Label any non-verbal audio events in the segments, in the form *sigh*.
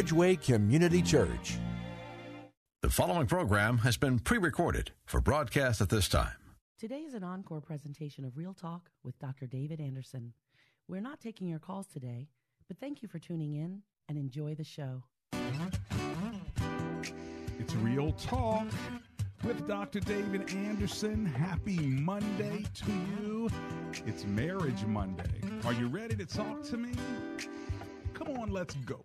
Bridgeway Community Church. The following program has been pre recorded for broadcast at this time. Today is an encore presentation of Real Talk with Dr. David Anderson. We're not taking your calls today, but thank you for tuning in and enjoy the show. It's Real Talk with Dr. David Anderson. Happy Monday to you. It's Marriage Monday. Are you ready to talk to me? Come on, let's go.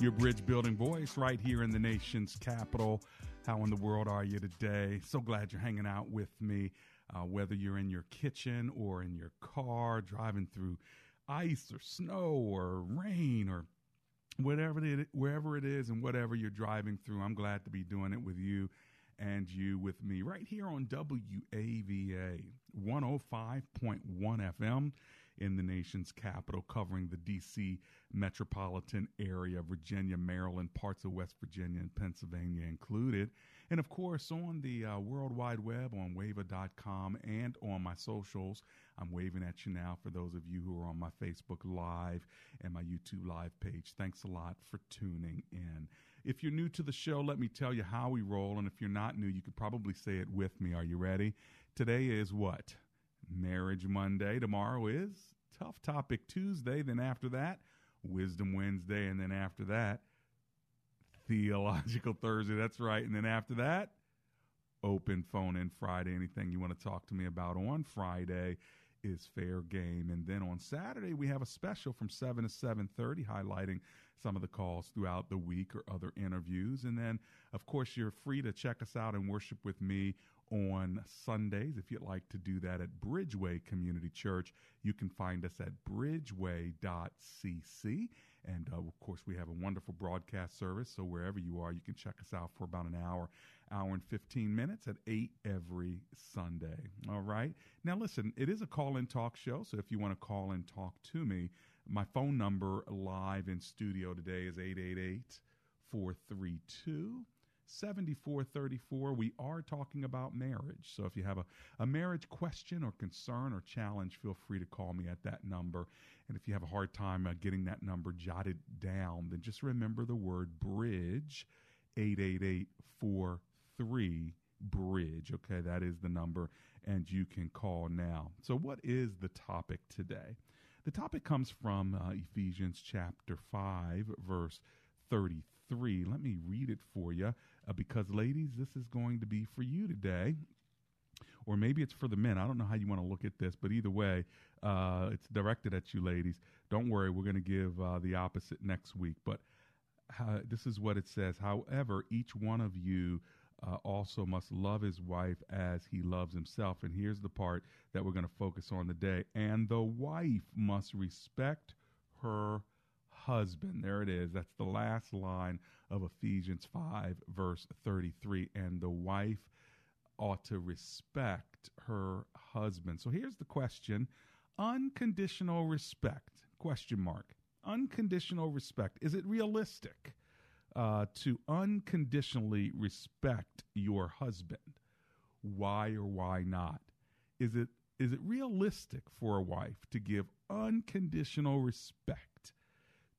your bridge building voice right here in the nation's capital. How in the world are you today? So glad you're hanging out with me, uh, whether you're in your kitchen or in your car, driving through ice or snow or rain or whatever it, wherever it is and whatever you're driving through. I'm glad to be doing it with you and you with me right here on WAVA 105.1 FM in the nation's capital, covering the D.C. metropolitan area, Virginia, Maryland, parts of West Virginia, and Pennsylvania included. And of course, on the uh, World Wide Web, on wava.com, and on my socials. I'm waving at you now for those of you who are on my Facebook Live and my YouTube Live page. Thanks a lot for tuning in. If you're new to the show, let me tell you how we roll. And if you're not new, you could probably say it with me. Are you ready? Today is what? Marriage Monday. Tomorrow is Tough Topic Tuesday. Then after that, Wisdom Wednesday. And then after that, Theological Thursday. That's right. And then after that, Open Phone in Friday. Anything you want to talk to me about on Friday is fair game. And then on Saturday, we have a special from 7 to 7.30 highlighting some of the calls throughout the week or other interviews. And then, of course, you're free to check us out and worship with me on Sundays. If you'd like to do that at Bridgeway Community Church, you can find us at bridgeway.cc. And uh, of course, we have a wonderful broadcast service. So wherever you are, you can check us out for about an hour, hour and 15 minutes at 8 every Sunday. All right. Now, listen, it is a call in talk show. So if you want to call and talk to me, my phone number live in studio today is 888 432 7434. We are talking about marriage. So if you have a, a marriage question or concern or challenge, feel free to call me at that number. And if you have a hard time uh, getting that number jotted down, then just remember the word bridge 888 43 bridge. Okay, that is the number, and you can call now. So, what is the topic today? The topic comes from uh, Ephesians chapter 5, verse 33. Let me read it for you uh, because, ladies, this is going to be for you today. Or maybe it's for the men. I don't know how you want to look at this, but either way, uh, it's directed at you, ladies. Don't worry, we're going to give uh, the opposite next week. But this is what it says. However, each one of you uh, also must love his wife as he loves himself. And here's the part that we're going to focus on today. And the wife must respect her husband. There it is. That's the last line of Ephesians 5, verse 33. And the wife ought to respect her husband. So here's the question unconditional respect question mark unconditional respect is it realistic uh, to unconditionally respect your husband why or why not is it is it realistic for a wife to give unconditional respect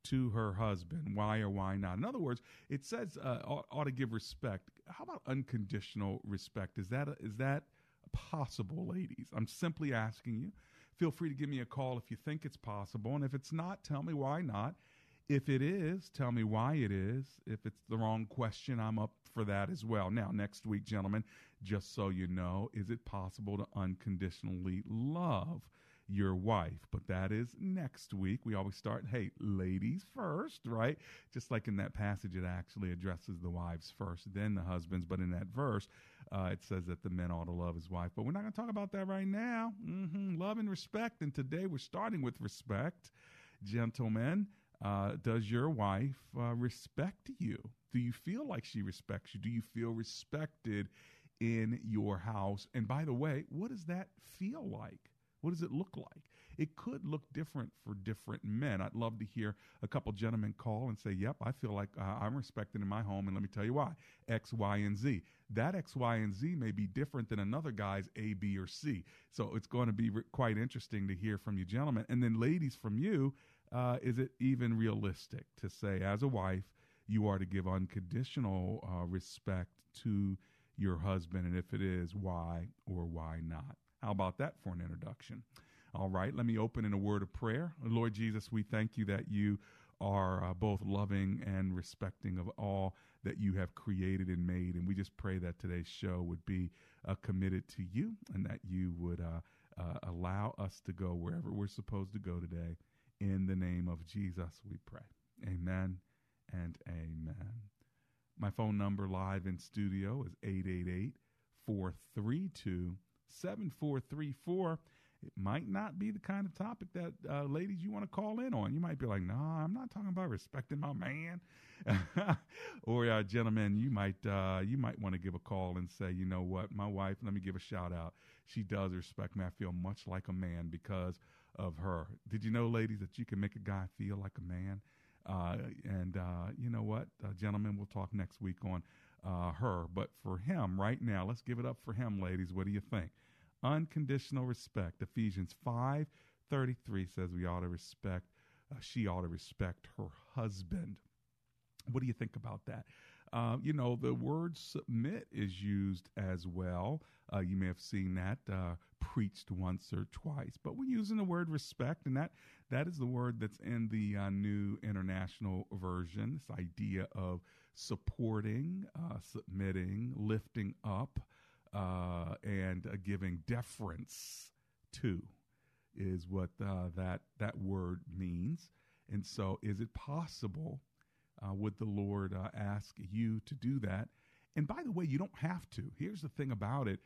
to her husband why or why not? In other words it says uh, ought, ought to give respect. How about unconditional respect? Is that is that possible ladies? I'm simply asking you. Feel free to give me a call if you think it's possible. And if it's not tell me why not. If it is, tell me why it is. If it's the wrong question, I'm up for that as well. Now, next week, gentlemen, just so you know, is it possible to unconditionally love your wife? But that is next week. We always start, hey, ladies first, right? Just like in that passage, it actually addresses the wives first, then the husbands. But in that verse, uh, it says that the men ought to love his wife. But we're not going to talk about that right now. Mm-hmm. Love and respect. And today we're starting with respect. Gentlemen, uh, does your wife uh, respect you? Do you feel like she respects you? Do you feel respected in your house? And by the way, what does that feel like? What does it look like? It could look different for different men. I'd love to hear a couple gentlemen call and say, Yep, I feel like uh, I'm respected in my home. And let me tell you why X, Y, and Z. That X, Y, and Z may be different than another guy's A, B, or C. So it's going to be re- quite interesting to hear from you, gentlemen. And then, ladies, from you, uh, is it even realistic to say, as a wife, you are to give unconditional uh, respect to your husband? And if it is, why or why not? How about that for an introduction? All right, let me open in a word of prayer. Lord Jesus, we thank you that you are uh, both loving and respecting of all that you have created and made. And we just pray that today's show would be uh, committed to you and that you would uh, uh allow us to go wherever we're supposed to go today. In the name of Jesus, we pray. Amen and amen. My phone number live in studio is 888 432 7434. It might not be the kind of topic that uh, ladies you want to call in on. You might be like, nah, I'm not talking about respecting my man." *laughs* or uh, gentlemen, you might uh, you might want to give a call and say, "You know what, my wife. Let me give a shout out. She does respect me. I feel much like a man because of her." Did you know, ladies, that you can make a guy feel like a man? Uh, and uh, you know what, uh, gentlemen, we'll talk next week on uh, her. But for him, right now, let's give it up for him, ladies. What do you think? Unconditional respect. Ephesians 5 33 says we ought to respect, uh, she ought to respect her husband. What do you think about that? Uh, you know, the word submit is used as well. Uh, you may have seen that uh, preached once or twice, but we're using the word respect, and that that is the word that's in the uh, New International Version. This idea of supporting, uh, submitting, lifting up, uh, and uh, giving deference to is what uh, that that word means. And so, is it possible? Uh, would the Lord uh, ask you to do that? And by the way, you don't have to. Here's the thing about it.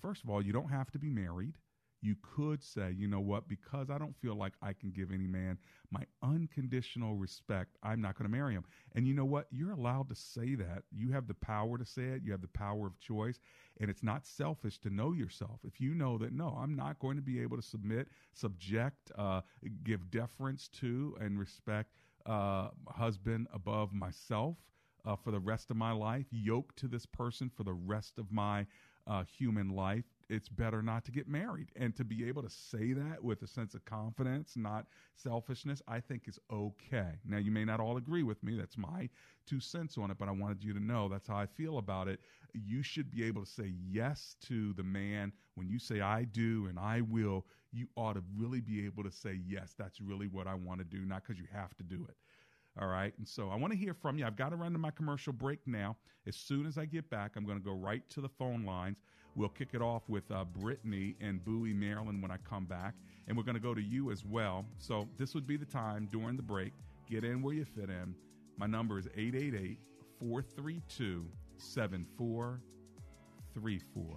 First of all, you don't have to be married you could say, you know what, because I don't feel like I can give any man my unconditional respect, I'm not going to marry him. And you know what? You're allowed to say that. You have the power to say it, you have the power of choice. And it's not selfish to know yourself. If you know that, no, I'm not going to be able to submit, subject, uh, give deference to, and respect uh, husband above myself. Uh, for the rest of my life, yoked to this person for the rest of my uh, human life it's better not to get married. And to be able to say that with a sense of confidence, not selfishness, I think is okay. Now, you may not all agree with me. That's my two cents on it, but I wanted you to know that's how I feel about it. You should be able to say yes to the man. When you say I do and I will, you ought to really be able to say yes, that's really what I want to do, not because you have to do it. All right. And so I want to hear from you. I've got to run to my commercial break now. As soon as I get back, I'm going to go right to the phone lines. We'll kick it off with uh, Brittany and Bowie, Maryland when I come back. And we're going to go to you as well. So this would be the time during the break. Get in where you fit in. My number is 888 432 7434.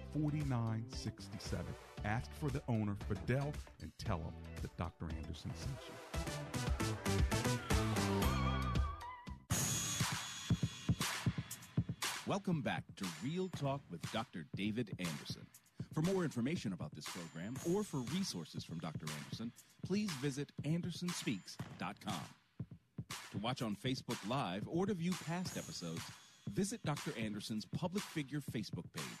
4967. Ask for the owner, Fidel, and tell him that Dr. Anderson sent you. Welcome back to Real Talk with Dr. David Anderson. For more information about this program or for resources from Dr. Anderson, please visit andersonspeaks.com. To watch on Facebook Live or to view past episodes, visit Dr. Anderson's public figure Facebook page.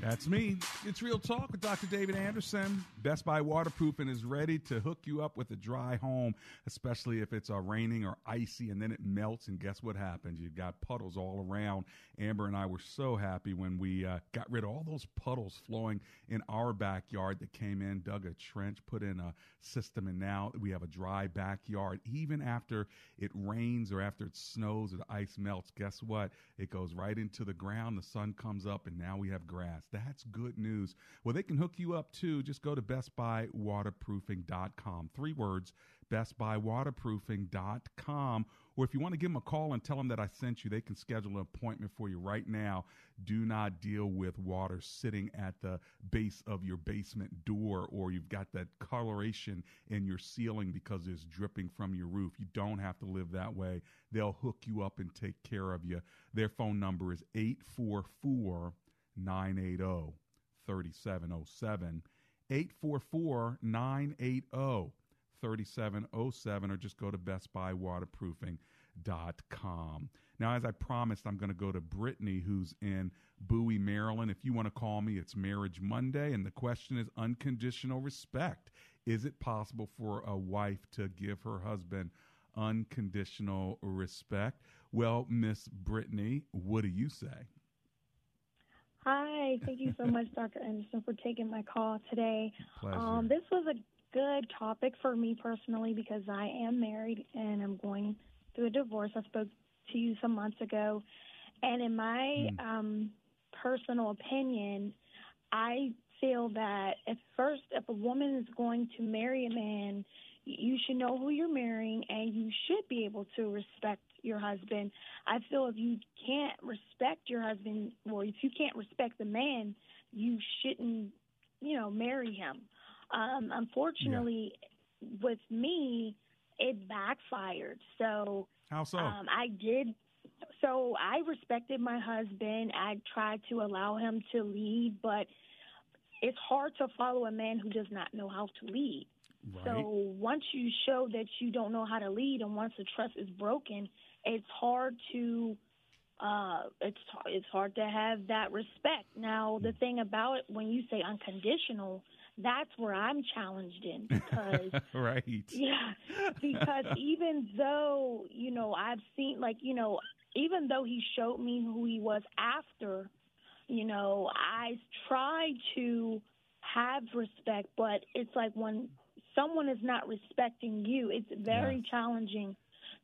That's me. It's Real Talk with Dr. David Anderson. Best Buy Waterproofing is ready to hook you up with a dry home, especially if it's uh, raining or icy and then it melts. And guess what happens? You've got puddles all around. Amber and I were so happy when we uh, got rid of all those puddles flowing in our backyard that came in, dug a trench, put in a system, and now we have a dry backyard. Even after it rains or after it snows or the ice melts, guess what? It goes right into the ground. The sun comes up, and now we have grass. That's good news. Well, they can hook you up too. Just go to bestbuywaterproofing.com. Three words, bestbuywaterproofing.com. Or if you want to give them a call and tell them that I sent you, they can schedule an appointment for you right now. Do not deal with water sitting at the base of your basement door or you've got that coloration in your ceiling because it's dripping from your roof. You don't have to live that way. They'll hook you up and take care of you. Their phone number is 844 980 3707. 844 980 3707 or just go to bestbuywaterproofing.com. Now, as I promised, I'm going to go to Brittany, who's in Bowie, Maryland. If you want to call me, it's Marriage Monday, and the question is unconditional respect. Is it possible for a wife to give her husband unconditional respect? Well, Miss Brittany, what do you say? Hi, thank you so much, *laughs* Dr. Anderson, for taking my call today. Pleasure. Um, this was a good topic for me personally because I am married and I'm going through a divorce. I spoke to you some months ago, and in my Mm. um, personal opinion, I feel that at first, if a woman is going to marry a man, you should know who you're marrying and you should be able to respect your husband. I feel if you can't respect your husband or if you can't respect the man, you shouldn't, you know, marry him. Um, unfortunately, with me, it backfired. So How so? um, I did. So I respected my husband. I tried to allow him to lead, but it's hard to follow a man who does not know how to lead. Right. So once you show that you don't know how to lead, and once the trust is broken, it's hard to uh, it's it's hard to have that respect. Now the thing about it, when you say unconditional, that's where I'm challenged in because *laughs* right. yeah, because *laughs* even though, you know, I've seen, like, you know, even though he showed me who he was after, you know, I try to have respect, but it's like when someone is not respecting you, it's very Yes. challenging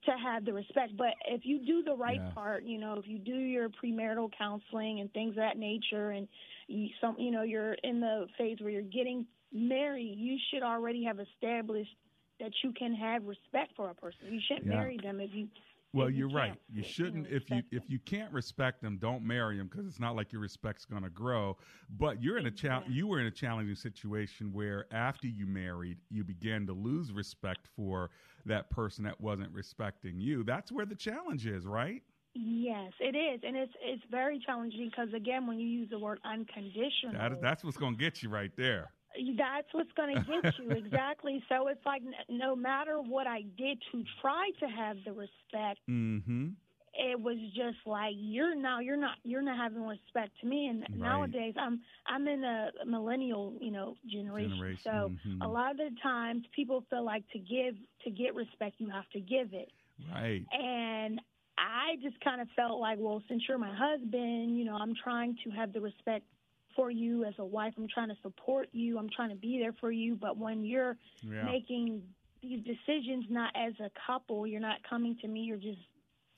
to have the respect. But if you do the right Yes. part, you know, if you do your premarital counseling and things of that nature, and you, some, you know, you're in the phase where you're getting married, you should already have established that you can have respect for a person. You shouldn't Yeah. marry them if you. Well, if you you're right. You shouldn't if you if you can't respect them, don't marry them because it's not like your respect's going to grow. But you're in a Exactly. you were in a challenging situation where after you married, you began to lose respect for that person that wasn't respecting you. That's where the challenge is, right? Yes, it is, and it's it's very challenging because again, when you use the word unconditional, That, that's what's going to get you right there. That's what's going *laughs* to get you exactly. So it's like no matter what I did to try to have the respect, Mm-hmm. it was just like you're now you're not you're not having respect to me. And Right. nowadays, I'm I'm in a millennial you know generation, Generation, so mhm. a lot of the times people feel like to give to get respect you have to give it. Right. And I just kind of felt like, well, since you're my husband, you know, I'm trying to have the respect for you as a wife. I'm trying to support you. I'm trying to be there for you. But when you're Yeah. making these decisions not as a couple, you're not coming to me. You're just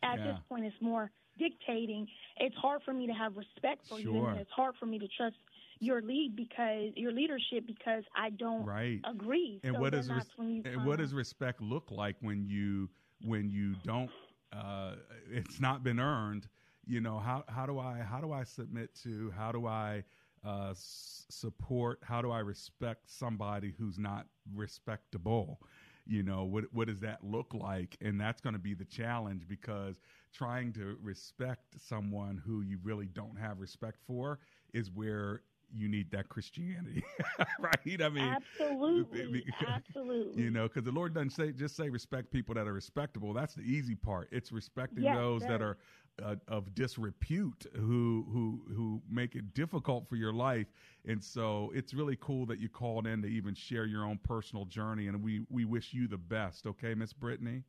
at this point, it's more dictating. It's hard for me to have respect for you, Sure. and it's hard for me to trust your lead because your leadership because I don't Right. agree. And so what does res- and what does respect look like when you when you don't uh, it's not been earned you know how how do i how do i submit to how do i uh, s- support how do i respect somebody who's not respectable? You know what what does that look like? And that's going to be the challenge because trying to respect someone who you really don't have respect for is where you need that christianity *laughs* right? I mean absolutely, *laughs* absolutely. you know because the lord doesn't say just say respect people that are respectable. That's the easy part. It's respecting Yes, those that are uh, of disrepute who who who make it difficult for your life and so it's really cool that you called in to even share your own personal journey and we we wish you the best okay miss brittany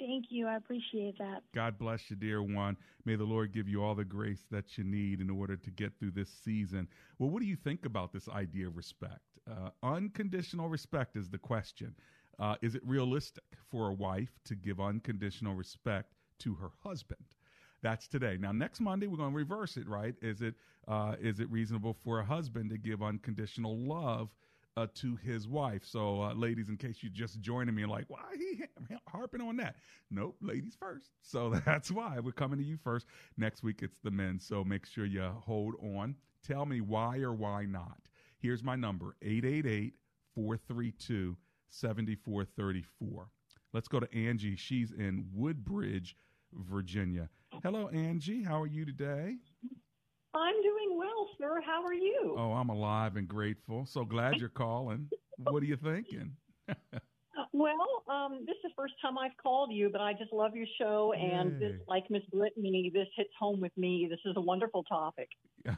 Thank you. I appreciate that. God bless you, dear one. May the Lord give you all the grace that you need in order to get through this season. Well, what do you think about this idea of respect? Uh, unconditional respect is the question. Uh, is it realistic for a wife to give unconditional respect to her husband? That's today. Now, next Monday we're going to reverse it. Right? Is it uh, is it reasonable for a husband to give unconditional love uh, to his wife. So, uh, ladies, in case you're just joining me, like, why he harping on that? Nope, ladies first. So *laughs* that's why we're coming to you first. Next week it's the men. So make sure you hold on. Tell me why or why not. Here's my number 888 432 7434. Let's go to Angie. She's in Woodbridge, Virginia. Hello, Angie. How are you today? I'm doing well, sir. How are you? Oh, I'm alive and grateful. So glad you're calling. what are you thinking? *laughs* Well, um, this is the first time I've called you, but I just love your show, and this, like Miss Brittany, this hits home with me. This is a wonderful topic. *laughs*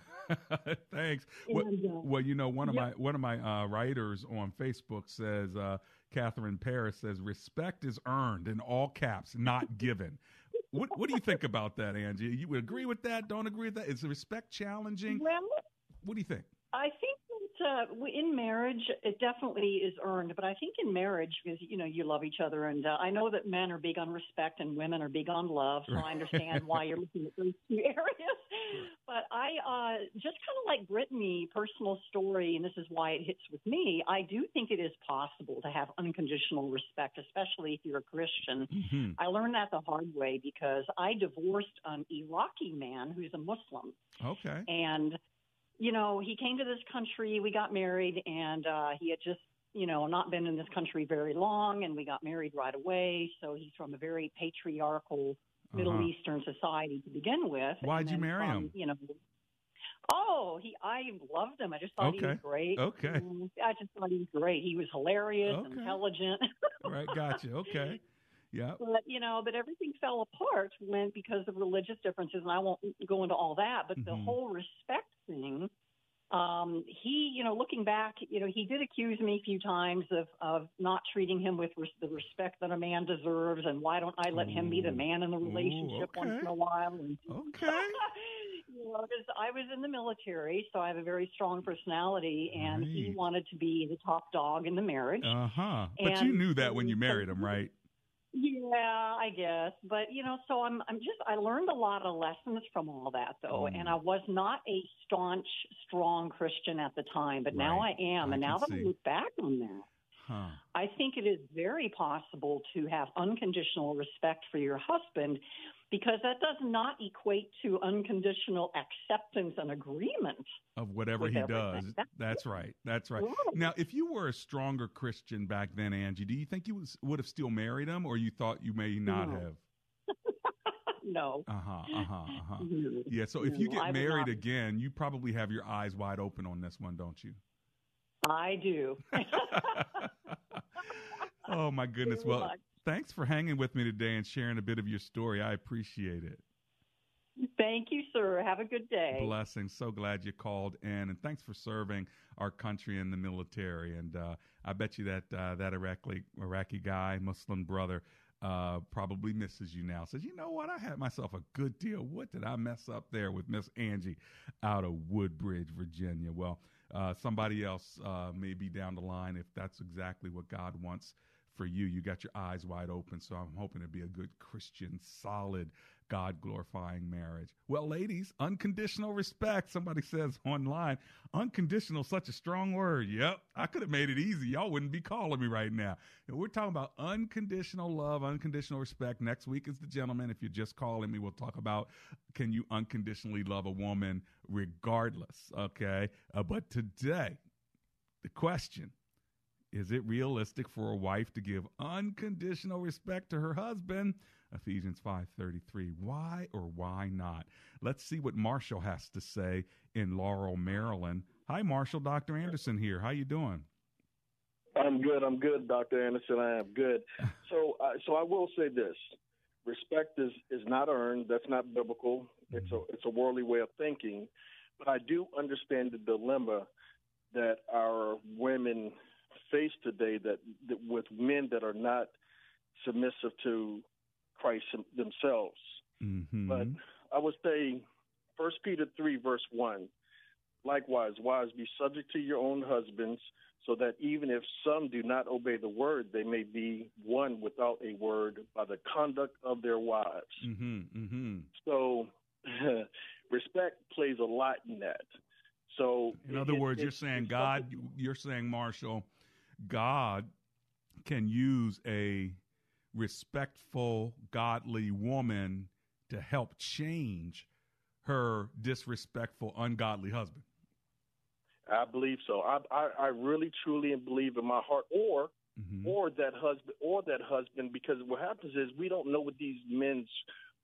Thanks. Well, uh, well, you know, one of yep. my one of my uh, writers on Facebook says, uh, Catherine Paris says, "Respect is earned in all caps, not given." What What do you think about that, Angie? You agree with that? Don't agree with that? Is respect challenging? Well, What do you think? I think uh, in marriage, it definitely is earned. But I think in marriage, because you know you love each other, and uh, I know that men are big on respect and women are big on love, so I understand why you're looking at those two *laughs* areas. But I uh, just kind of like Brittany, personal story, and this is why it hits with me. I do think it is possible to have unconditional respect, especially if you're a Christian. Mhm. I learned that the hard way because I divorced an Iraqi man who's a Muslim. Okay. And, you know, he came to this country, we got married, and uh, he had just, you know, not been in this country very long, and we got married right away. So he's from a very patriarchal Middle Uh-huh. Eastern society to begin with. Why'd you marry from, him? You know, oh, he, I loved him. I just thought he was great. Okay. Mm, I just thought he was great. He was hilarious, Okay. intelligent. Right. Gotcha. Okay. Yeah. *laughs* But you know, but everything fell apart when because of religious differences, and I won't go into all that. But the Mhm. whole respect thing, um, he, you know, looking back, you know, he did accuse me a few times of of not treating him with res- the respect that a man deserves, and why don't I let him be the man in the relationship once okay. in a while? And *laughs* Okay. you know, because I was in the military, so I have a very strong personality, and he wanted to be the top dog in the marriage. Uh huh. But you knew that when you married him, right? Yeah, I guess. But you know, so I'm I'm just I learned a lot of lessons from all that though. Mm. And I was not a staunch, strong Christian at the time, but now I am. I and now that see. I look back on that, Huh. I think it is very possible to have unconditional respect for your husband because that does not equate to unconditional acceptance and agreement. of whatever he everything. does. That's That's right. That's right. Right. Now, if you were a stronger Christian back then, Angie, do you think you was, would have still married him, or you thought you may not *laughs* No. have? *laughs* no. Uh huh. Uh huh. Uh huh. Yeah. So if you No, I get would married again, you probably have your eyes wide open on this one, don't you? I do. *laughs* Oh my goodness. Well. Thanks for hanging with me today and sharing a bit of your story. I appreciate it. Thank you, sir. Have a good day. Blessings. So glad you called in, and thanks for serving our country in the military. And uh, I bet you that uh, that Iraqi Iraqi guy, Muslim brother, uh, probably misses you now. Says, you know what? I had myself a good deal. What did I mess up there with Miss Angie out of Woodbridge, Virginia? Well, uh, somebody else uh, may be down the line if that's exactly what God wants for you. You got your eyes wide open, so I'm hoping to be a good Christian, solid, God glorifying marriage. Well, ladies, unconditional respect. Somebody says online, unconditional, such a strong word. Yep, I could have made it easy. Y'all wouldn't be calling me right now. We're talking about unconditional love, unconditional respect. Next week is the gentleman. If you're just calling me, we'll talk about can you unconditionally love a woman regardless. Okay, uh, but today, the question is it realistic for a wife to give unconditional respect to her husband? Ephesians 5:33. Why or why not? Let's see what Marshall has to say in Laurel, Maryland. Hi Marshall, Dr. Anderson here. How you doing? I'm good. I'm good, Dr. Anderson. I am good. *laughs* So, uh, so I will say this: respect is is not earned. That's not biblical. It's a it's a worldly way of thinking. But I do understand the dilemma that our women face today. That, that with men that are not submissive to Christ themselves. Mm-hmm. But I would say, First Peter three verse one. Likewise, wives, be subject to your own husbands, so that even if some do not obey the word, they may be won without a word by the conduct of their wives. Mm-hmm. Mm-hmm. So, *laughs* respect plays a lot in that. So, In other it- words, it- you're saying God, you're saying Marshall, God can use a respectful, godly woman to help change her disrespectful, ungodly husband. I believe so. I, I, I really truly believe in my heart, or Mm-hmm. or that husband, or that husband, because what happens is we don't know what these men's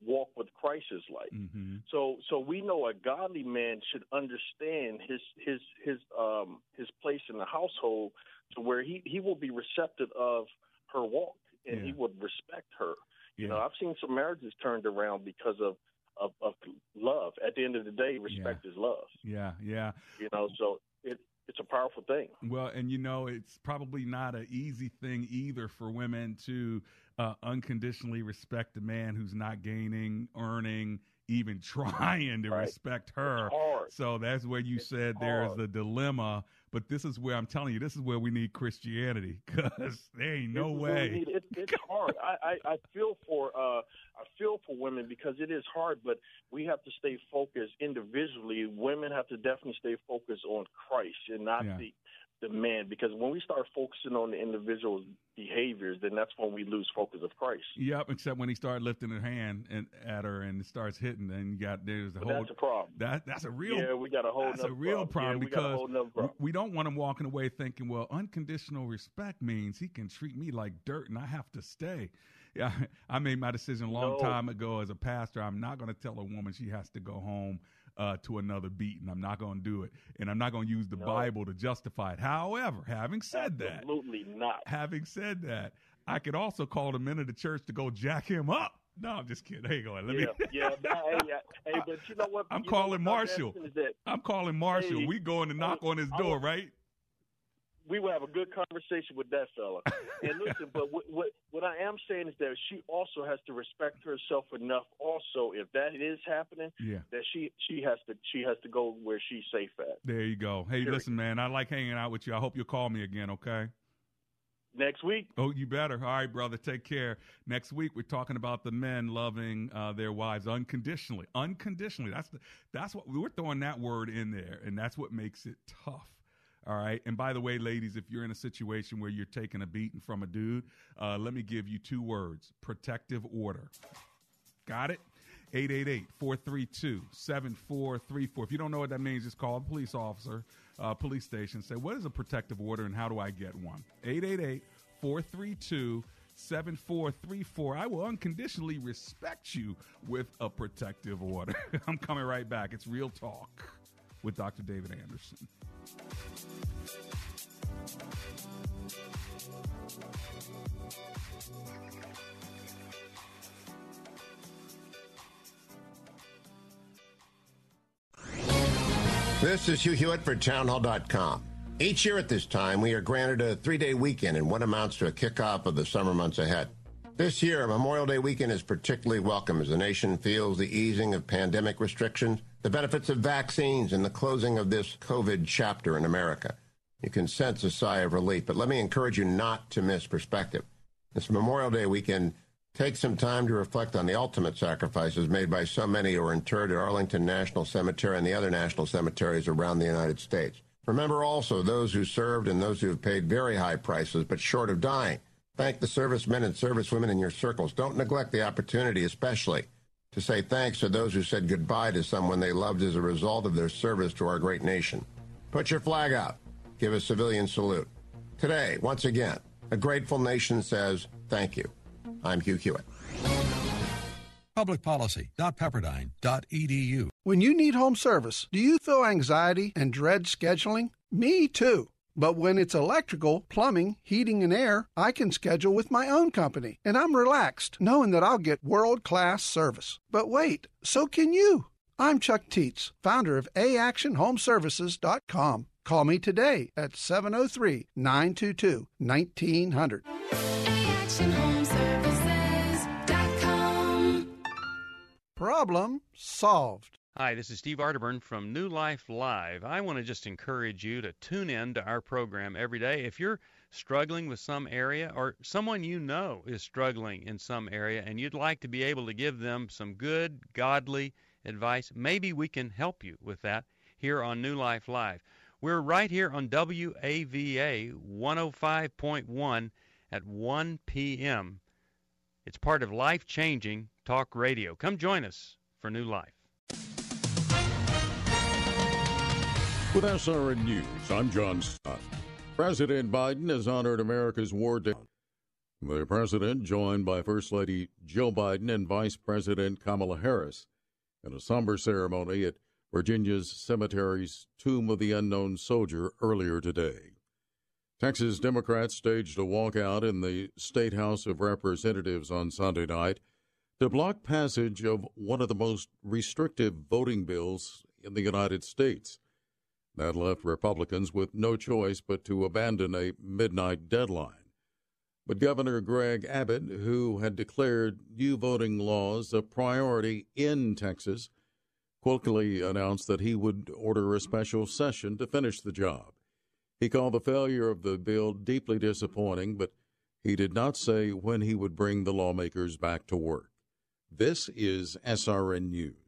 walk with Christ is like. Mm-hmm. So, so we know a godly man should understand his his his um his place in the household to where he he will be receptive of her walk and he would respect her. You know, I've seen some marriages turned around because of of, of love. At the end of the day, respect is love. Yeah, yeah. You know, so it it's a powerful thing. Well, and you know, it's probably not an easy thing either for women to uh, unconditionally respect a man who's not gaining, earning, even *laughs* trying to Right. respect her. So that's where you said there's hard. the dilemma. But this is where I'm telling you, this is where we need Christianity *laughs* because there ain't no This is what we way. need. It, it's hard. I, I, I feel for uh, I feel for women because it is hard, but we have to stay focused individually. Women have to definitely stay focused on Christ and not Yeah. the the man. Because when we start focusing on the individual's behaviors, then that's when we lose focus of Christ. Yep, except when he started lifting her hand and at her and it starts hitting, and you got there's the But whole that's a problem. that that's a real yeah, we got a whole that's a real problem Yeah, we got a because we- problem. we don't want him walking away thinking, well, unconditional respect means he can treat me like dirt and I have to stay. Yeah, *laughs* I made my decision a long No. time ago as a pastor. I'm not going to tell a woman she has to go home uh, to another beat, and I'm not going to do it, and I'm not going to use the No. Bible to justify it. However, having said that, Absolutely not. having said that, I could also call the men of the church to go jack him up. No, I'm just kidding. Hey, go ahead. Let yeah, me. yeah, hey, yeah, hey, but you know what? I'm calling. Marshall. Anderson, is that I'm calling Marshall. Hey, we going to knock I- on his I door, was- right? We will have a good conversation with that fella. *laughs* and listen, but what, what what I am saying is that she also has to respect herself enough. Also, if that is happening, Yeah. that she she has to she has to go where she's safe at. There you go. Hey, Period. listen, man, I like hanging out with you. I hope you'll call me again, okay? Next week, Oh, you better. All right, brother. Take care. Next week, we're talking about the men loving uh, their wives unconditionally. Unconditionally. That's the, that's what we're throwing that word in there, and that's what makes it tough. All right. And by the way, ladies, if you're in a situation where you're taking a beating from a dude, uh, let me give you two words: protective order. Got it? 888-432-7434. If you don't know what that means, just call a police officer, uh, police station. Say, what is a protective order and how do I get one? 888-432 7434. I will unconditionally respect you with a protective order. *laughs* I'm coming right back. It's Real Talk with Dr. David Anderson. This is Hugh Hewitt for townhall.com. Each year at this time, we are granted a three day weekend in what amounts to a kickoff of the summer months ahead. This year, Memorial Day weekend is particularly welcome as the nation feels the easing of pandemic restrictions, the benefits of vaccines, and the closing of this COVID chapter in America. You can sense a sigh of relief, but let me encourage you not to miss perspective. This Memorial Day weekend, take some time to reflect on the ultimate sacrifices made by so many who are interred at Arlington National Cemetery and the other national cemeteries around the United States. Remember also those who served and those who have paid very high prices but short of dying. Thank the servicemen and servicewomen in your circles. Don't neglect the opportunity, especially to say thanks to those who said goodbye to someone they loved as a result of their service to our great nation. Put your flag out. Give a civilian salute. Today, once again, a grateful nation says thank you. I'm Hugh Hewitt. Publicpolicy.pepperdine.edu. When you need home service, do you feel anxiety and dread scheduling? Me too. But when it's electrical, plumbing, heating, and air, I can schedule with my own company, and I'm relaxed knowing that I'll get world class service. But wait, so can you. I'm Chuck Teets, founder of AActionHomeservices.com. Call me today at 703 922 1900. Problem solved. Hi, this is Steve Arterburn from New Life Live. I want to just encourage you to tune in to our program every day. If you're struggling with some area or someone you know is struggling in some area and you'd like to be able to give them some good, godly advice, maybe we can help you with that here on New Life Live. We're right here on WAVA 105.1 at 1 p.m. It's part of life changing talk radio. Come join us for New Life. With SRN News, I'm John Scott. President Biden has honored America's war dead. The president, joined by First Lady Jill Biden and Vice President Kamala Harris, in a somber ceremony at Virginia's Cemetery's Tomb of the Unknown Soldier earlier today. Texas Democrats staged a walkout in the State House of Representatives on Sunday night to block passage of one of the most restrictive voting bills in the United States. That left Republicans with no choice but to abandon a midnight deadline. But Governor Greg Abbott, who had declared new voting laws a priority in Texas, quickly announced that he would order a special session to finish the job. He called the failure of the bill deeply disappointing, but he did not say when he would bring the lawmakers back to work. This is SRN News.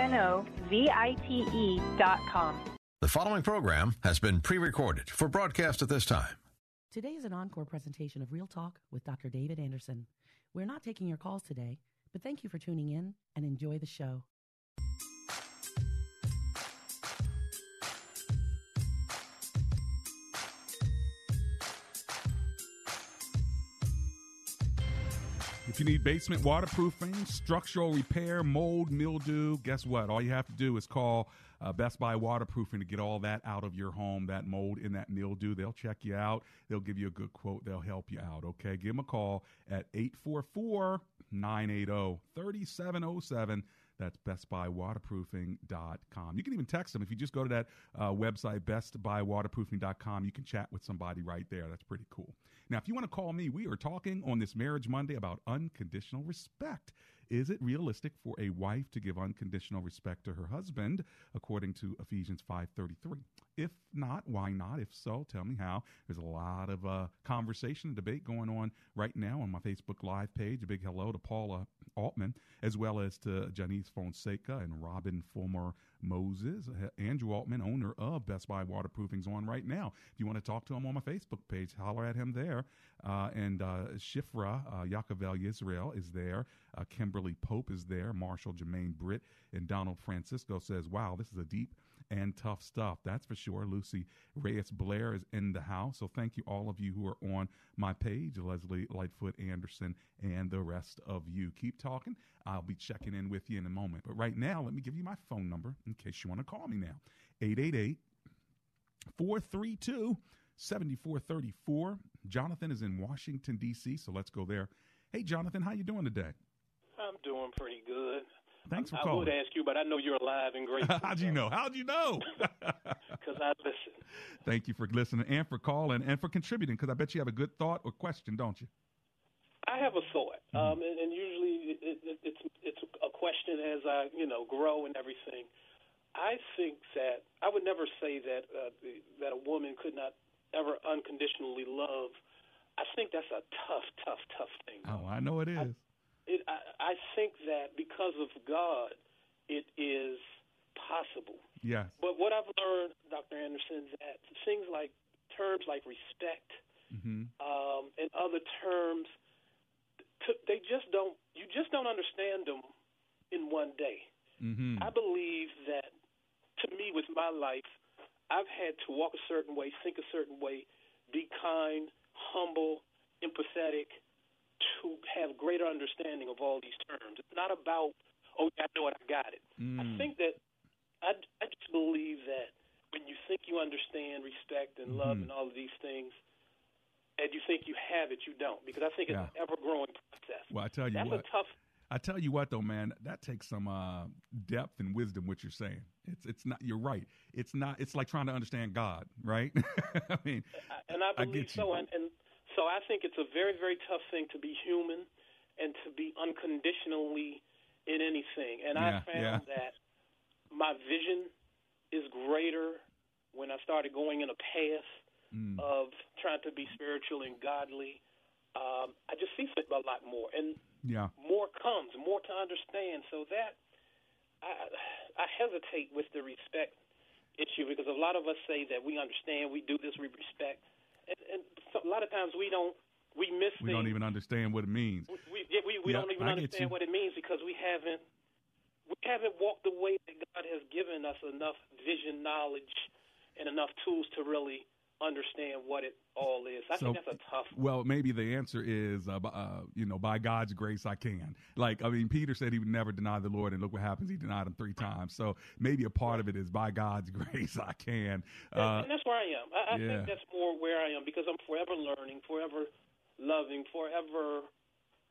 D-I-N-O-V-I-T-E dot com. The following program has been pre-recorded for broadcast at this time. Today is an encore presentation of Real Talk with Dr. David Anderson. We're not taking your calls today, but thank you for tuning in and enjoy the show. You need basement waterproofing, structural repair, mold, mildew, guess what? All you have to do is call uh, Best Buy Waterproofing to get all that out of your home, that mold and that mildew. They'll check you out. They'll give you a good quote. They'll help you out, okay? Give them a call at 844 980 3707. That's bestbuywaterproofing.com. You can even text them. If you just go to that uh, website, bestbuywaterproofing.com, you can chat with somebody right there. That's pretty cool. Now, if you want to call me, we are talking on this Marriage Monday about unconditional respect. Is it realistic for a wife to give unconditional respect to her husband, according to Ephesians 5:33? If not, why not? If so, tell me how. There's a lot of uh, conversation and debate going on right now on my Facebook Live page. A big hello to Paula Altman, as well as to Janice Fonseca and Robin Fulmer Moses. Andrew Altman, owner of Best Buy Waterproofing's on right now. If you want to talk to him on my Facebook page, holler at him there. Uh, and uh, Shifra uh, Yakovel Israel is there. Uh, Kimberly Pope is there. Marshall Jermaine Britt and Donald Francisco says, wow, this is a deep and tough stuff. That's for sure. Lucy Reyes Blair is in the house. So thank you, all of you who are on my page, Leslie Lightfoot Anderson, and the rest of you. Keep talking. I'll be checking in with you in a moment. But right now, let me give you my phone number in case you want to call me now 888 432 7434. Jonathan is in Washington, D.C., so let's go there. Hey, Jonathan, how you doing today? I'm doing pretty good. Thanks for I calling. I would ask you, but I know you're alive and great. *laughs* How'd you know? How'd you know? *laughs* Because I listen. Thank you for listening and for calling and for contributing because I bet you have a good thought or question, don't you? I have a thought, um, and, and usually it, it, it's it's a question as I you know grow and everything. I think that I would never say that uh, that a woman could not ever unconditionally love. I think that's a tough, tough, tough thing. Oh, I know it is. I, it, I, I think that because of God, it is possible. Yes. But what I've learned, Dr. Anderson, is that things like terms like respect mm-hmm. um, and other terms, they just don't. You just don't understand them in one day. Mm-hmm. I believe that, to me, with my life, I've had to walk a certain way, think a certain way, be kind, humble, empathetic, to have greater understanding of all these terms. It's not about, oh, yeah, I know it, I got it. Mm. I think that I, I just believe that when you think you understand respect and love Mhm. and all of these things, and you think you have it, you don't. Because I think it's Yeah. an ever growing process. Well, I tell you That's what. a tough. I tell you what, though, man, that takes some uh, depth and wisdom. What you're saying, it's it's not. You're right. It's not. It's like trying to understand God, right? *laughs* I mean, And I I believe get so. And, and so I think it's a very, very tough thing to be human and to be unconditionally in anything. And Yeah, I found yeah. that my vision is greater when I started going in a path Mm. of trying to be spiritual and godly. Um, I just see a lot more, and yeah. more comes, more to understand. So that I, I hesitate with the respect issue because a lot of us say that we understand, we do this, we respect, and, and so a lot of times we don't. We miss We things. don't even understand what it means. We, yeah, we, we Yeah, don't even I understand what it means because we haven't we haven't walked the way that God has given us enough vision, knowledge, and enough tools to really understand what it all is. I So- think that's a tough. Well, maybe the answer is, uh, uh, you know, by God's grace, I can. Like, I mean, Peter said he would never deny the Lord, and look what happens. He denied him three times. So maybe a part of it is by God's *laughs* grace, I can. And- Uh, and that's where I am. I, I yeah. think that's more where I am because I'm forever learning, forever loving, forever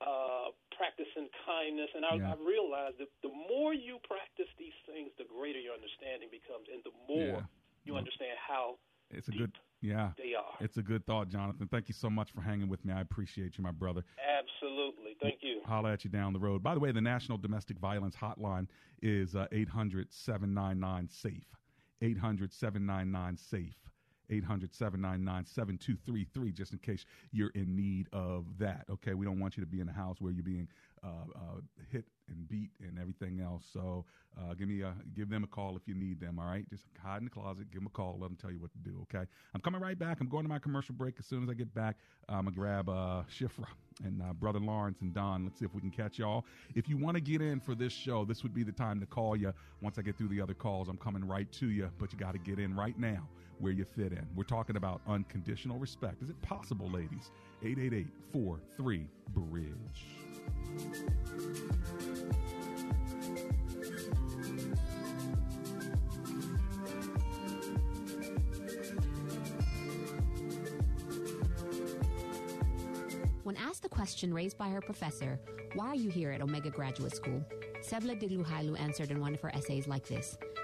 uh, practicing kindness. And I, Yeah. I realize that the more you practice these things, the greater your understanding becomes, and the more Yeah. you understand how it's a good, yeah. they are. It's a good thought, Jonathan. Thank you so much for hanging with me. I appreciate you, my brother. Absolutely. Thank you. Holla at you down the road. By the way, the National Domestic Violence Hotline is uh, 800 799 SAFE. 800 799 SAFE. 800 799 7233, just in case you're in need of that. Okay, we don't want you to be in a house where you're being hit and beat and everything else. So uh, give me a give them a call if you need them. All right, just hide in the closet, give them a call, let them tell you what to do. Okay, I'm coming right back. I'm going to my commercial break. As soon as I get back, I'm gonna grab uh, Shifra and uh, brother Lawrence and Don. Let's see if we can catch y'all. If you want to get in for this show, this would be the time to call you. Once I get through the other calls, I'm coming right to you. But you got to get in right now where you fit in. We're talking about unconditional respect. Is it possible, ladies? 888 43 Bridge. When asked the question raised by her professor, Why are you here at Omega Graduate School? Sebla Digluhailu answered in one of her essays like this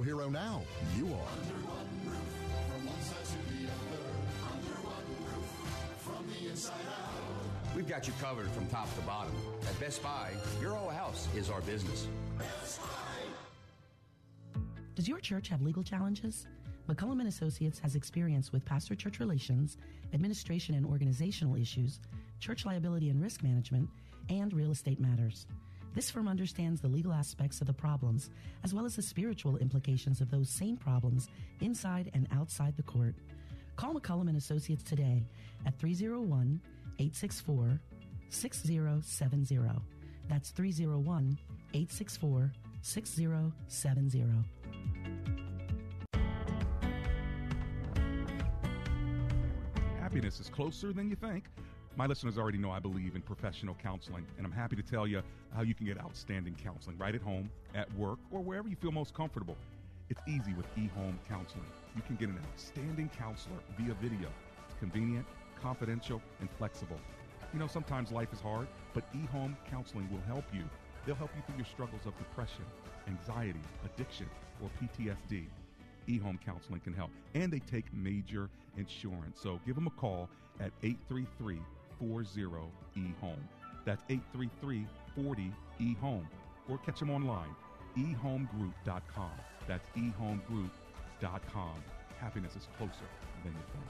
hero now? You are. We've got you covered from top to bottom. At Best Buy, your whole house is our business. Does your church have legal challenges? McCullum and Associates has experience with pastor-church relations, administration and organizational issues, church liability and risk management, and real estate matters. This firm understands the legal aspects of the problems as well as the spiritual implications of those same problems inside and outside the court. Call McCullum and Associates today at 301 864 6070. That's 301 864 6070. Happiness is closer than you think. My listeners already know I believe in professional counseling, and I'm happy to tell you how you can get outstanding counseling right at home, at work, or wherever you feel most comfortable. It's easy with eHome Counseling. You can get an outstanding counselor via video. It's convenient, confidential, and flexible. You know, sometimes life is hard, but eHome Counseling will help you. They'll help you through your struggles of depression, anxiety, addiction, or PTSD. eHome Counseling can help. And they take major insurance. So give them a call at 833 40 eHome. That's 833 40 eHome. Or catch them online, ehomegroup.com. That's ehomegroup.com. Happiness is closer than you think.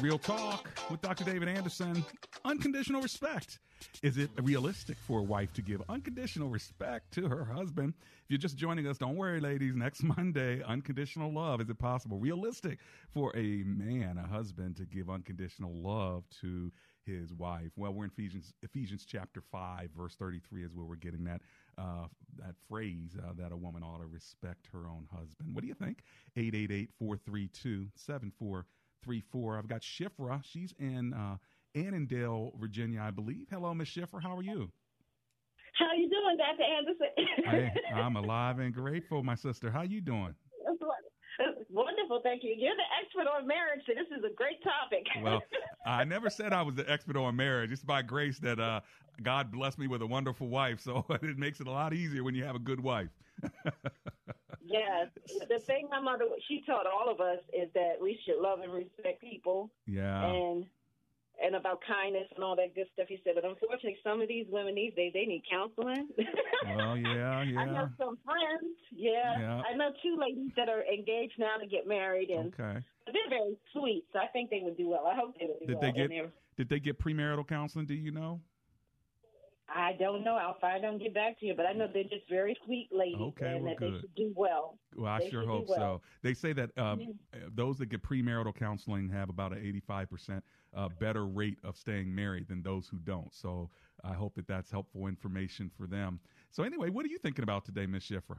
Real Talk with Dr. David Anderson. Unconditional respect. Is it realistic for a wife to give unconditional respect to her husband? If you're just joining us, don't worry, ladies. Next Monday, unconditional love. Is it possible, realistic for a man, a husband, to give unconditional love to his wife? Well, we're in Ephesians, Ephesians chapter 5, verse 33 is where we're getting that uh, that phrase uh, that a woman ought to respect her own husband. What do you think? 888 432 7434. I've got Shifra. She's in uh, Annandale, Virginia, I believe. Hello, Miss Shifra. How are you? How you doing, Dr. Anderson? I, *laughs* I'm alive and grateful, my sister. How you doing? Wonderful, thank you. You're the expert on marriage, so this is a great topic. Well, *laughs* I never said I was the expert on marriage. It's by grace that uh, God blessed me with a wonderful wife, so *laughs* it makes it a lot easier when you have a good wife. Yes, the thing my mother she taught all of us is that we should love and respect people. Yeah. And and about kindness and all that good stuff he said. But unfortunately, some of these women these days they need counseling. Well, yeah, yeah. *laughs* I know some friends. Yeah. Yeah. I know two ladies that are engaged now to get married, and Okay. they're very sweet. So I think they would do well. I hope they would do Did well. they get Did they get premarital counseling? Do you know? I don't know. I'll find out and get back to you. But I know they're just very sweet ladies, Okay, and well, that they should do well. Well, I They sure hope well. so. They say that um, uh, those that get premarital counseling have about an 85% uh, better rate of staying married than those who don't. So I hope that that's helpful information for them. So anyway, what are you thinking about today, Miss Shifra?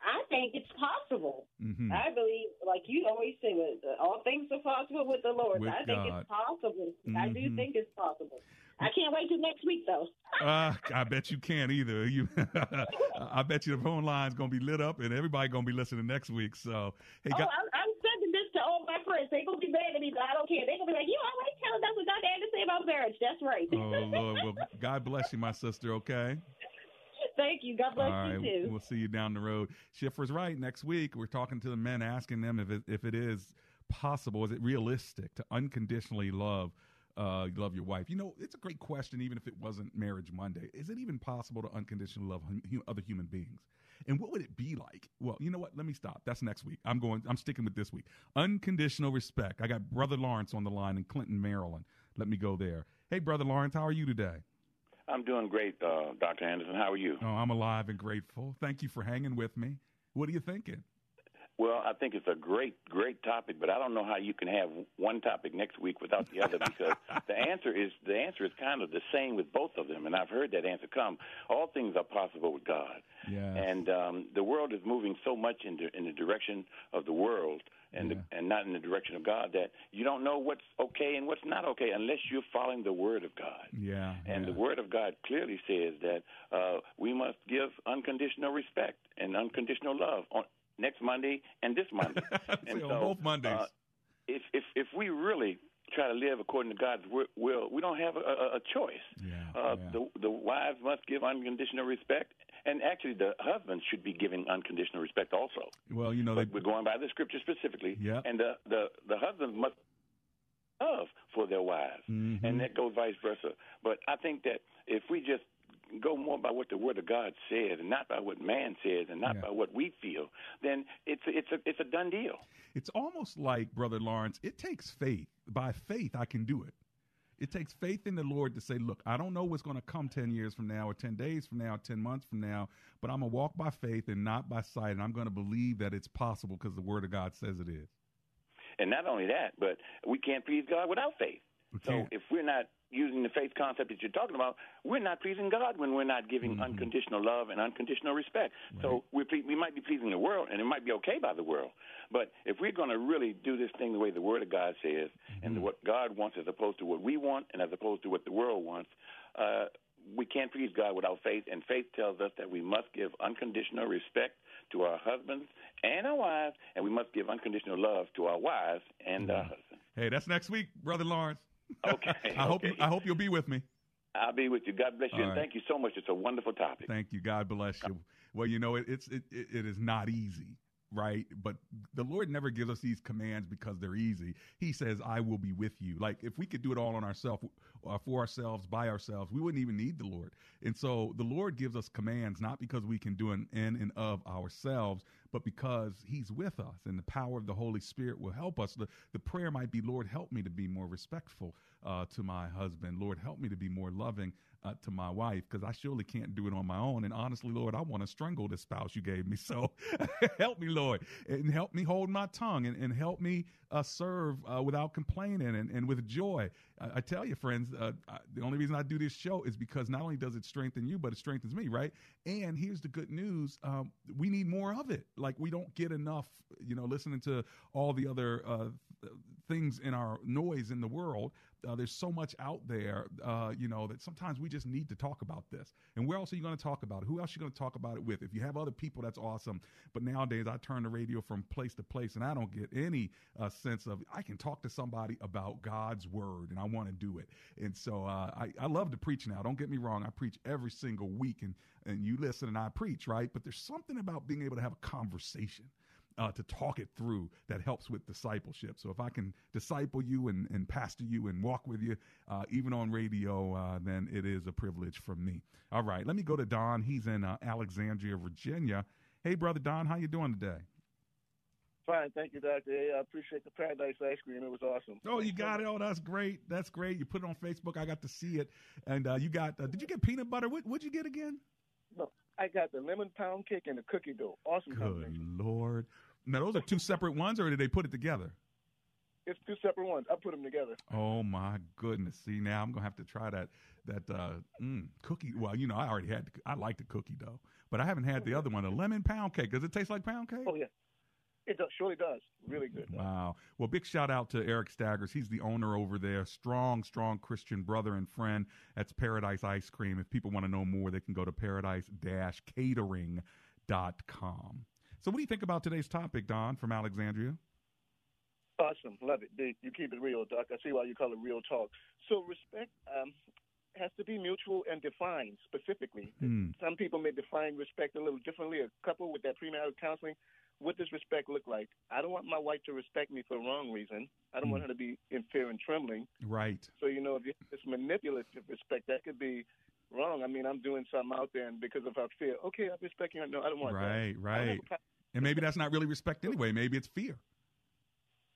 I think it's possible. Mhm. I believe, like you always say, that all things are possible with the Lord. With I think God. it's possible. I do Mhm. think it's possible. I can't wait till next week, though. Uh, I bet you can't either. You, *laughs* I bet you the phone line's gonna be lit up, and everybody gonna be listening next week. So, hey, oh, guys, I'm, I'm sending this to all my friends. They gonna be mad at me, but I don't care. They gonna be like, you always telling us what Dr. to say about marriage. That's right. oh Lord, well, God bless you, my sister. Okay. *laughs* Thank you. God bless right, you too. we'll see you down the road. Shifra's right. Next week, we're talking to the men, asking them if it, if it is possible, is it realistic to unconditionally love uh, love your wife? You know, it's a great question. Even if it wasn't Marriage Monday, is it even possible to unconditionally love hum, other human beings? And what would it be like? Well, you know what? Let me stop. That's next week. I'm going. I'm sticking with this week. Unconditional respect. I got brother Lawrence on the line in Clinton, Maryland. Let me go there. Hey, brother Lawrence, how are you today? I'm doing great, uh, Dr. Anderson. How are you? Oh, I'm alive and grateful. Thank you for hanging with me. What are you thinking? Well, I think it's a great, great topic, but I don't know how you can have one topic next week without the other because *laughs* the answer is the answer is kind of the same with both of them, and I've heard that answer come. All things are possible with God, Yeah. and um, the world is moving so much in the in the direction of the world and the, and not in the direction of God that you don't know what's okay and what's not okay unless you're following the Word of God. Yeah. And yeah. the Word of God clearly says that uh, we must give unconditional respect and unconditional love on next Monday and this Monday. *laughs* and on both Mondays. Uh, if if if we really try to live according to God's will, we don't have a, a, choice. Yeah, uh, The the wives must give unconditional respect, and actually the husbands should be giving unconditional respect also. Well, you know, they, we're going by the scripture specifically. Yep. And the the the husbands must love for their wives, Mhm. and that goes vice versa. But I think that if we just go more by what the Word of God says, and not by what man says, and not Yeah. by what we feel, then it's a, it's a it's a done deal. It's almost like, Brother Lawrence, it takes faith. By faith, I can do it. It takes faith in the Lord to say, look, I don't know what's going to come 10 years from now, or 10 days from now, 10 months from now, but I'm going to walk by faith and not by sight, and I'm going to believe that it's possible because the Word of God says it is. And not only that, but we can't please God without faith. So if we're not using the faith concept that you're talking about, we're not pleasing God when we're not giving Mm-hmm. unconditional love and unconditional respect. So we're ple- we might be pleasing the world, and it might be okay by the world. But if we're going to really do this thing the way the Word of God says, and Mm-hmm. what God wants as opposed to what we want, and as opposed to what the world wants, uh, we can't please God without faith. And faith tells us that we must give unconditional respect to our husbands and our wives, and we must give unconditional love to our wives and our husbands. Hey, that's next week, Brother Lawrence. *laughs* Okay. I hope you, I hope you'll be with me. I'll be with you. God bless you, All and right. thank you so much. It's a wonderful topic. Thank you. God bless you. Well, you know, it, it's it, it, is not easy, right? But the Lord never gives us these commands because they're easy. He says, "I will be with you." Like if we could do it all on ourselves, uh, for ourselves, by ourselves, we wouldn't even need the Lord. And so the Lord gives us commands not because we can do it in and of ourselves, but because He's with us, and the power of the Holy Spirit will help us. The the prayer might be, "Lord, help me to be more respectful uh, to my husband. Lord, help me to be more loving." uh, to my wife because I surely can't do it on my own. And honestly, Lord, I want to strangle this spouse you gave me. So *laughs* help me, Lord, and help me hold my tongue and, and help me uh, serve uh, without complaining and, and with joy. I, I tell you, friends, uh, I, the only reason I do this show is because not only does it strengthen you, but it strengthens me, right? And here's the good news um, we need more of it. Like, we don't get enough, you know, listening to all the other uh, things in our noise in the world. Uh, there's so much out there, uh, you know, that sometimes we just need to talk about this. And where else are you going to talk about it? Who else are you going to talk about it with? If you have other people, that's awesome. But nowadays, I turn the radio from place to place, and I don't get any uh, sense of I can talk to somebody about God's word, and I want to do it. And so uh, I, I love to preach now. Don't get me wrong. I preach every single week, and and you listen, and I preach, right? But there's something about being able to have a conversation uh, to talk it through that helps with discipleship. So if I can disciple you and, and pastor you and walk with you, uh, even on radio, uh, then it is a privilege for me. All right, let me go to Don. He's in uh, Alexandria, Virginia. Hey, brother Don, how you doing today? Fine, thank you, Doctor I appreciate the Paradise ice cream. It was awesome. Oh, you got it. Oh, that's great. That's great. You put it on Facebook. I got to see it. And uh, you got, uh, did you get peanut butter? What, what'd you get again? No, I got the lemon pound cake and the cookie dough. Awesome Good combination. Lord. Now, those are two separate ones, or did they put it together? it's two separate ones. I put them together. Oh my goodness! See now, I'm gonna have to try that that uh, mm, cookie. Well, you know, I already had. I like the cookie dough, but I haven't had the other one, the lemon pound cake. Does it taste like pound cake? Oh yeah, it does, surely does. Really good. Wow. Well, big shout out to Eric Staggers. He's the owner over there. Strong, strong Christian brother and friend. That's Paradise Ice Cream. If people want to know more, they can go to paradise-catering.com. So, what do you think about today's topic, Don, from Alexandria? Awesome, love it. Dude, You keep it real, Doc. I see why you call it real talk. So respect um, has to be mutual and defined specifically. Mm. Some people may define respect a little differently. A couple with that premarital counseling, what does respect look like? I don't want my wife to respect me for the wrong reason. I don't Mm. want her to be in fear and trembling. Right. So you know, if you it's manipulative respect, that could be wrong. I mean, I'm doing something out there, and because of our fear, okay, I'm respecting her. No, I don't want that. Right, don't have right. And maybe that's not really respect anyway. Maybe it's fear.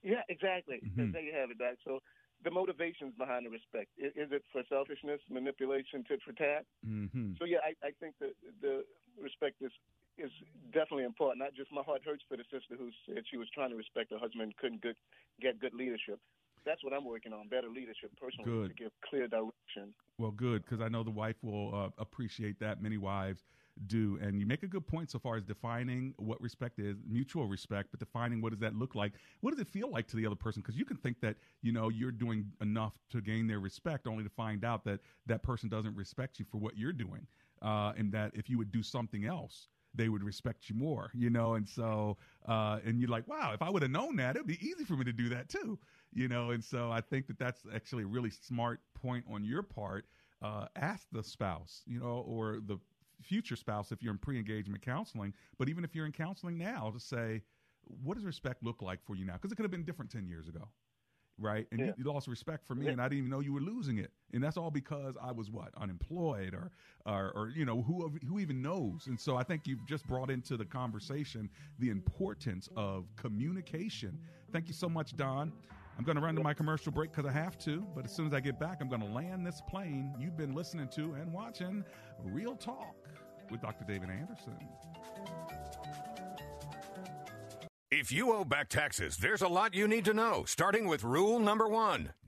Yeah, exactly. Mhm. There you have it, Doc. So the motivations behind the respect is, is it for selfishness, manipulation, tit for tat? Mm-hmm. So yeah, I, I think that the respect is is definitely important. Not just my heart hurts for the sister who said she was trying to respect her husband couldn't good, get good leadership. That's what I'm working on: better leadership, personally, Good. to give clear direction. Well, good, because I know the wife will uh, appreciate that. Many wives do. And you make a good point so far as defining what respect is, mutual respect, but defining what does that look like? What does it feel like to the other person? Because you can think that, you know, you're doing enough to gain their respect only to find out that that person doesn't respect you for what you're doing. Uh, and that if you would do something else, they would respect you more, you know, and so uh, and you're like, wow, if I would have known that, it'd be easy for me to do that too, you know, and so I think that that's actually a really smart point on your part. Uh, ask the spouse, you know, or the future spouse if you're in pre-engagement counseling, but even if you're in counseling now, to say, what does respect look like for you now? Because it could have been different ten years ago, right? And Yeah. you, you lost respect for me, Yeah. and I didn't even know you were losing it, and that's all because I was what unemployed or, or, or you know, who who even knows? And so I think you've just brought into the conversation the importance of communication. Thank you so much, Don. I'm going to run to my commercial break because I have to, but as soon as I get back, I'm going to land this plane. You've been listening to and watching Real Talk with Dr. David Anderson. If you owe back taxes, there's a lot you need to know, starting with rule number one.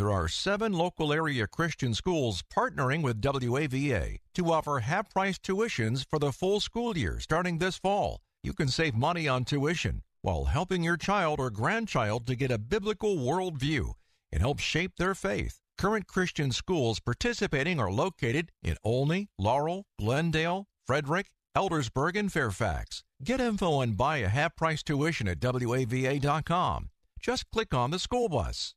There are seven local area Christian schools partnering with WAVA to offer half price tuitions for the full school year starting this fall. You can save money on tuition while helping your child or grandchild to get a biblical worldview and help shape their faith. Current Christian schools participating are located in Olney, Laurel, Glendale, Frederick, Eldersburg, and Fairfax. Get info and buy a half price tuition at WAVA.com. Just click on the school bus.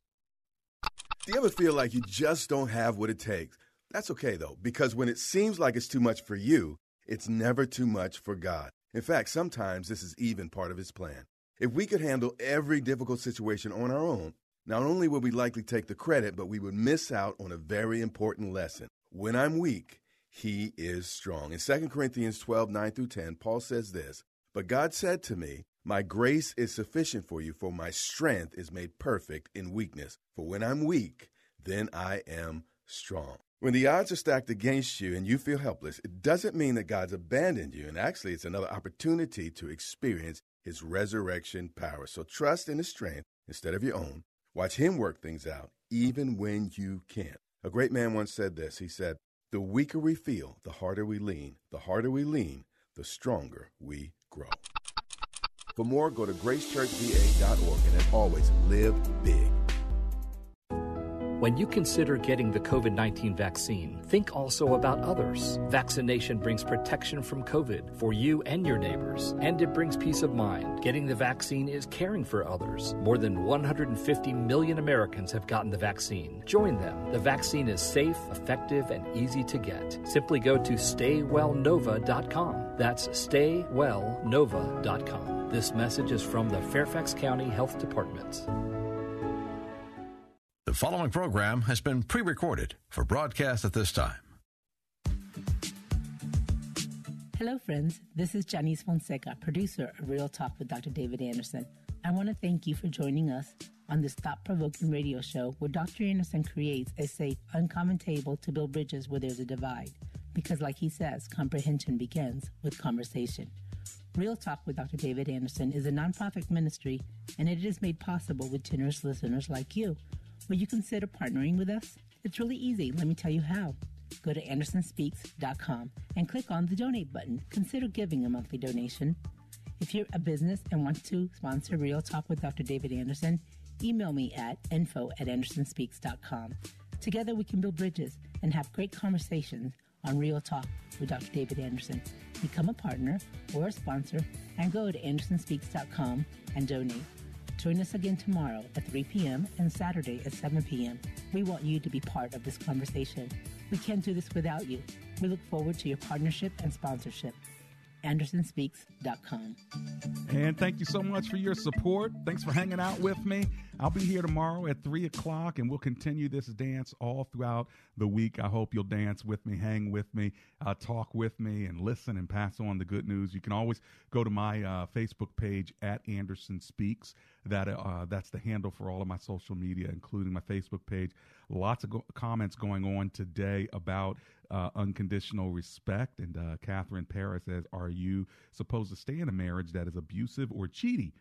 Do you ever feel like you just don't have what it takes? That's okay though, because when it seems like it's too much for you, it's never too much for God. In fact, sometimes this is even part of His plan. If we could handle every difficult situation on our own, not only would we likely take the credit, but we would miss out on a very important lesson. When I'm weak, He is strong. In 2 Corinthians 12 9 through 10, Paul says this But God said to me, My grace is sufficient for you, for my strength is made perfect in weakness. For when I'm weak, then I am strong. When the odds are stacked against you and you feel helpless, it doesn't mean that God's abandoned you. And actually, it's another opportunity to experience his resurrection power. So trust in his strength instead of your own. Watch him work things out, even when you can't. A great man once said this. He said, The weaker we feel, the harder we lean. The harder we lean, the stronger we grow. For more, go to gracechurchva.org and as always, live big. When you consider getting the COVID 19 vaccine, think also about others. Vaccination brings protection from COVID for you and your neighbors, and it brings peace of mind. Getting the vaccine is caring for others. More than 150 million Americans have gotten the vaccine. Join them. The vaccine is safe, effective, and easy to get. Simply go to staywellnova.com. That's staywellnova.com. This message is from the Fairfax County Health Department. The following program has been pre recorded for broadcast at this time. Hello, friends. This is Janice Fonseca, producer of Real Talk with Dr. David Anderson. I want to thank you for joining us on this thought provoking radio show where Dr. Anderson creates a safe, uncommon table to build bridges where there's a divide. Because, like he says, comprehension begins with conversation. Real Talk with Dr. David Anderson is a nonprofit ministry, and it is made possible with generous listeners like you. Will you consider partnering with us? It's really easy. Let me tell you how. Go to andersonspeaks.com and click on the donate button. Consider giving a monthly donation. If you're a business and want to sponsor Real Talk with Dr. David Anderson, email me at info at andersonspeaks.com. Together we can build bridges and have great conversations on Real Talk with Dr. David Anderson. Become a partner or a sponsor and go to andersonspeaks.com and donate. Join us again tomorrow at 3 p.m. and Saturday at 7 p.m. We want you to be part of this conversation. We can't do this without you. We look forward to your partnership and sponsorship. AndersonSpeaks.com. And thank you so much for your support. Thanks for hanging out with me. I'll be here tomorrow at 3 o'clock, and we'll continue this dance all throughout the week. I hope you'll dance with me, hang with me, uh, talk with me, and listen and pass on the good news. You can always go to my uh, Facebook page at Anderson Speaks. That uh, That's the handle for all of my social media, including my Facebook page. Lots of go- comments going on today about uh, unconditional respect. And uh, Catherine Paris says, Are you supposed to stay in a marriage that is abusive or cheaty?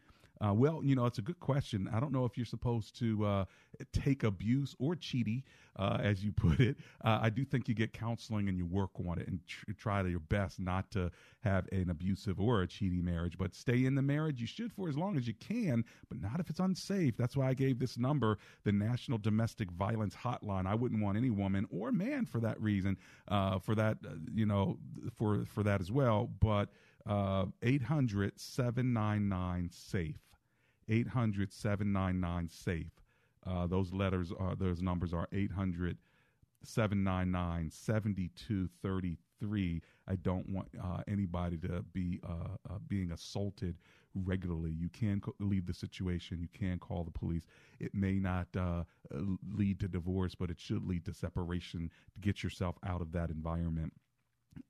Uh, well, you know, it's a good question. I don't know if you're supposed to uh, take abuse or cheaty, uh, as you put it. Uh, I do think you get counseling and you work on it and tr- try your best not to have an abusive or a cheaty marriage. But stay in the marriage. You should for as long as you can, but not if it's unsafe. That's why I gave this number, the National Domestic Violence Hotline. I wouldn't want any woman or man for that reason, uh, for that, uh, you know, for for that as well. But 800 799 SAFE. 800 799 SAFE. Uh, those letters are, those numbers are 800 799 7233. I don't want uh, anybody to be uh, uh being assaulted regularly. You can co- leave the situation. You can call the police. It may not uh, lead to divorce, but it should lead to separation to get yourself out of that environment.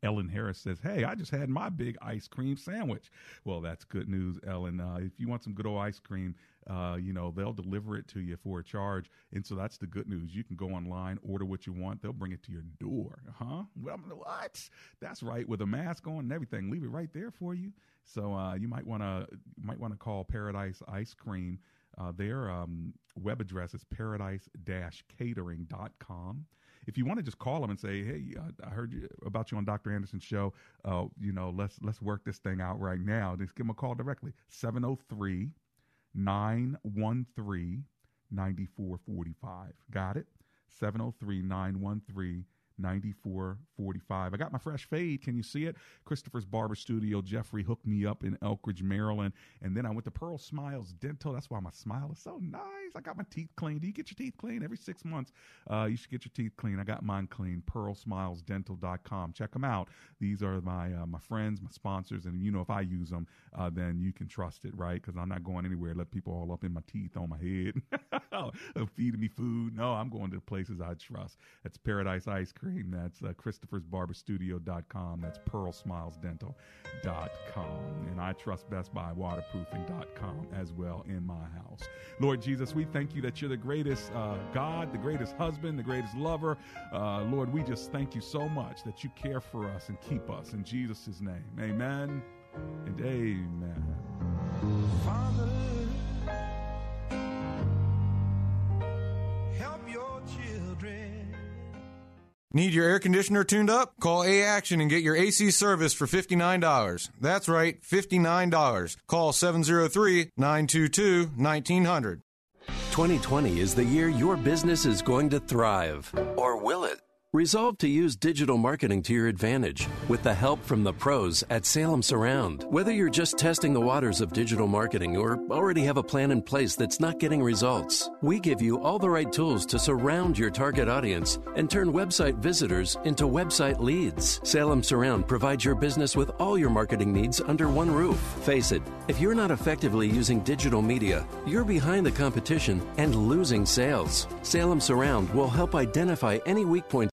Ellen Harris says, Hey, I just had my big ice cream sandwich. Well, that's good news, Ellen. Uh, if you want some good old ice cream, uh, you know, they'll deliver it to you for a charge. And so that's the good news. You can go online, order what you want, they'll bring it to your door. Huh? Well, what? That's right, with a mask on and everything. Leave it right there for you. So uh, you might want to might want to call Paradise Ice Cream. Uh, their um, web address is paradise-catering.com if you want to just call them and say, "Hey, I, heard you, about you on Dr. Anderson's show. Uh, you know, let's let's work this thing out right now." Just give them a call directly 703 913 9445. Got it? 703 913 9445. I got my fresh fade. Can you see it? Christopher's Barber Studio. Jeffrey hooked me up in Elkridge, Maryland. And then I went to Pearl Smiles Dental. That's why my smile is so nice. I got my teeth clean. Do you get your teeth clean every six months? Uh, you should get your teeth clean. I got mine clean. PearlSmilesDental.com. Check them out. These are my uh, my friends, my sponsors, and you know if I use them, uh, then you can trust it, right? Because I'm not going anywhere. Let people all up in my teeth on my head, *laughs* feeding me food. No, I'm going to the places I trust. That's Paradise Ice Cream That's uh. That's PearlSmilesDental.com. And I trust Best Buy Waterproofing.com as well in my house. Lord Jesus, we thank you that you're the greatest uh, God, the greatest husband, the greatest lover. Uh, Lord, we just thank you so much that you care for us and keep us in Jesus' name. Amen and amen. Father, Need your air conditioner tuned up? Call A Action and get your AC service for $59. That's right, $59. Call 703 922 1900. 2020 is the year your business is going to thrive. Or will it? Resolve to use digital marketing to your advantage with the help from the pros at Salem Surround. Whether you're just testing the waters of digital marketing or already have a plan in place that's not getting results, we give you all the right tools to surround your target audience and turn website visitors into website leads. Salem Surround provides your business with all your marketing needs under one roof. Face it, if you're not effectively using digital media, you're behind the competition and losing sales. Salem Surround will help identify any weak points